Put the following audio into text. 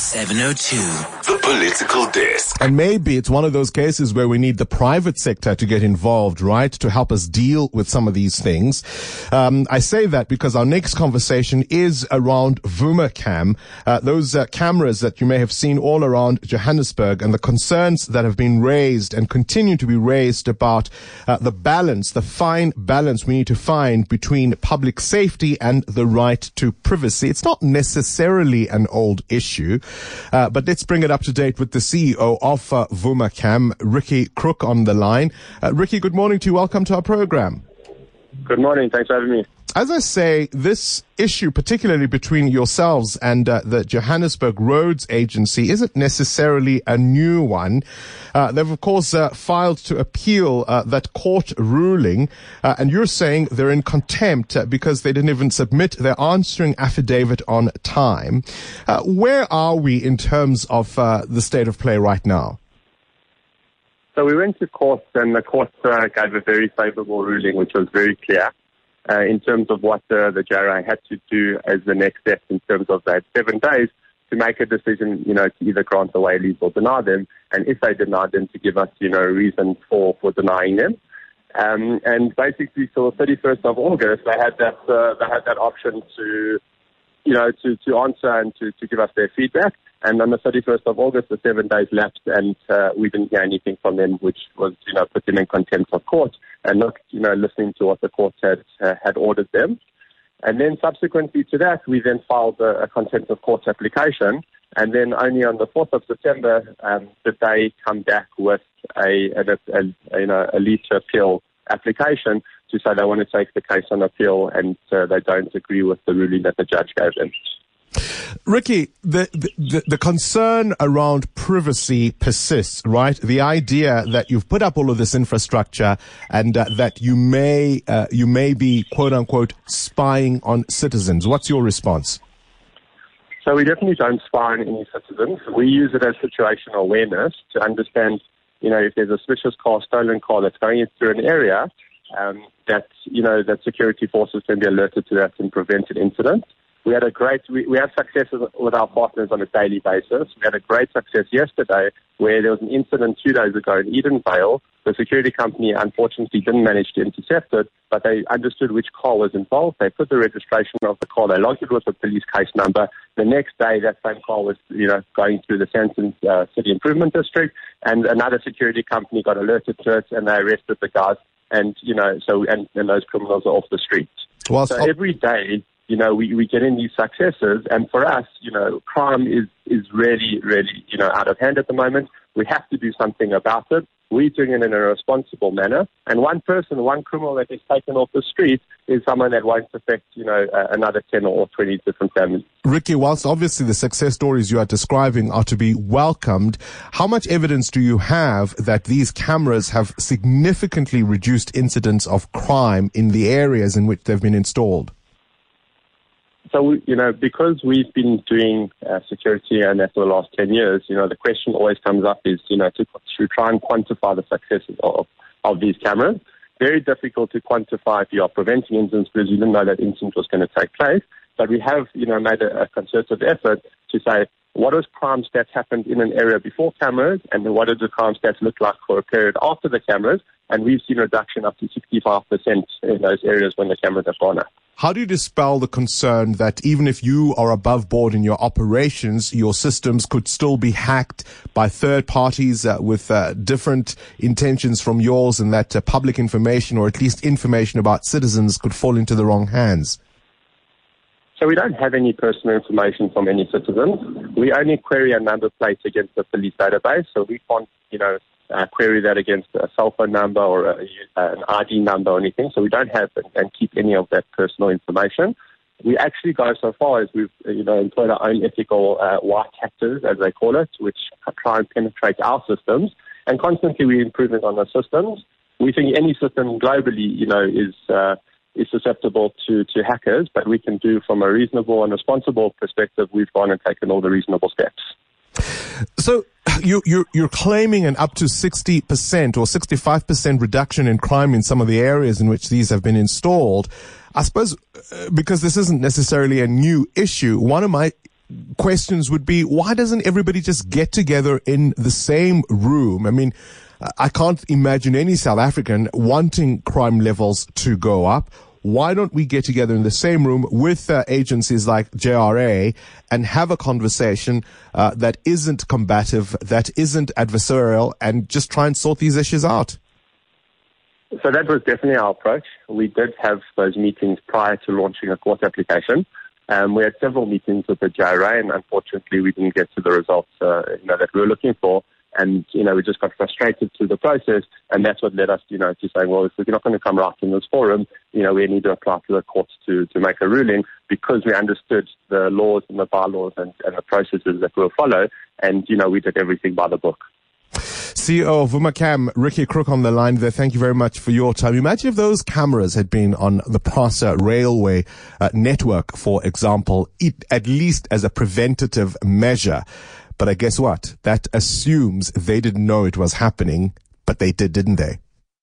702. The Political Desk. And maybe it's one of those cases where we need the private sector to get involved, right, to help us deal with some of these things. Um, I say that because our next conversation is around Vumacam, uh, those uh, cameras that you may have seen all around Johannesburg and the concerns that have been raised and continue to be raised about uh, the balance, the fine balance we need to find between public safety and the right to privacy. It's not necessarily an old issue. Uh, but let's bring it up to date with the CEO of uh, Vumacam, Ricky Croock, on the line. Uh, Ricky, good morning to you. Welcome to our program. Good morning. Thanks for having me. As I say, this issue, particularly between yourselves and uh, the Johannesburg Roads Agency, isn't necessarily a new one. Uh, they've, of course, uh, filed to appeal uh, that court ruling, uh, and you're saying they're in contempt uh, because they didn't even submit their answering affidavit on time. where are we in terms of the state of play right now? So we went to court, and the court gave a very favourable ruling, which was very clear uh, in terms of what the, the JRA had to do as the next step in terms of that seven days to make a decision, you know, to either grant the wayleaves or deny them, and if they deny them, to give us, you know, a reason for, for denying them. Um, and basically, till the 31st of August, they had that uh, they had that option to, you know, to, to answer and to, to give us their feedback. And on the 31st of August, the seven days lapsed, and uh, we didn't hear anything from them, which was, you know, put them in contempt of court and not, you know, listening to what the court had uh, had ordered them. And then subsequently to that, we then filed a, a contempt of court application. And then only on the 4th of September um, did they come back with a, a, a, a you know a leave to appeal application to say they want to take the case on appeal and uh, they don't agree with the ruling that the judge gave them. Ricky, the, the, the concern around privacy persists, right? The idea that you've put up all of this infrastructure and uh, that you may uh, you may be quote unquote spying on citizens. What's your response? So we definitely don't spy on any citizens. We use it as situational awareness to understand, you know, if there's a suspicious car, stolen car that's going through an area, um, that you know that security forces can be alerted to that and prevent an incident. We had a great, we, we have successes with our partners on a daily basis. We had a great success yesterday where there was an incident two days ago in Edenvale. The security company unfortunately didn't manage to intercept it, but they understood which car was involved. They put the registration of the car, they logged it with the police case number. The next day, that same car was, you know, going through the Sandton uh, City Improvement District, and another security company got alerted to it, and they arrested the guys. And you know, so and, and those criminals are off the streets. Well, so every day you know, we, we get in these successes. And for us, you know, crime is, is really, really, you know, out of hand at the moment. We have to do something about it. We're doing it in a responsible manner. And one person, one criminal that is taken off the street is someone that won't affect, you know, uh, another 10 or 20 different families. Ricky, whilst obviously the success stories you are describing are to be welcomed, how much evidence do you have that these cameras have significantly reduced incidents of crime in the areas in which they've been installed? So, you know, because we've been doing uh, security and that for the last 10 years, you know, the question always comes up is, you know, to, to try and quantify the successes of, of these cameras. Very difficult to quantify if you are preventing incidents because you didn't know that incident was going to take place. But we have, you know, made a, a concerted effort to say, what does crime stats happened in an area before cameras and what does the crime stats look like for a period after the cameras? And we've seen a reduction up to 65% in those areas when the cameras have gone up. How do you dispel the concern that even if you are above board in your operations, your systems could still be hacked by third parties uh, with uh, different intentions from yours and that uh, public information or at least information about citizens could fall into the wrong hands? So we don't have any personal information from any citizens. We only query a number plate against the police database, so we can't, you know, uh, query that against a cell phone number or a, an ID number or anything. So we don't have and keep any of that personal information. We actually go so far as we've, you know, employed our own ethical uh, white hackers, as they call it, which try and penetrate our systems. And constantly we're improving on the systems. We think any system globally, you know, is uh, is susceptible to, to hackers, but we can do from a reasonable and responsible perspective, we've gone and taken all the reasonable steps. So you, you're, you're claiming an up to 60% or 65% reduction in crime in some of the areas in which these have been installed. I suppose uh, because this isn't necessarily a new issue, one of my questions would be, why doesn't everybody just get together in the same room? I mean, I can't imagine any South African wanting crime levels to go up. Why don't we get together in the same room with uh, agencies like JRA and have a conversation uh, that isn't combative, that isn't adversarial, and just try and sort these issues out? So that was definitely our approach. We did have those meetings prior to launching a court application. Um, we had several meetings with the JRA, and unfortunately, we didn't get to the results uh, you know, that we were looking for. And, you know, we just got frustrated through the process. And that's what led us, you know, to saying, well, if we're not going to come right in this forum, you know, we need to apply to the courts to, to make a ruling because we understood the laws and the bylaws and, and the processes that we'll follow. And, you know, we did everything by the book. CEO of Vumacam, Ricky Croock on the line there. Thank you very much for your time. Imagine if those cameras had been on the PRASA railway uh, network, for example, it, at least as a preventative measure. But I guess what? That assumes they didn't know it was happening, but they did, didn't they?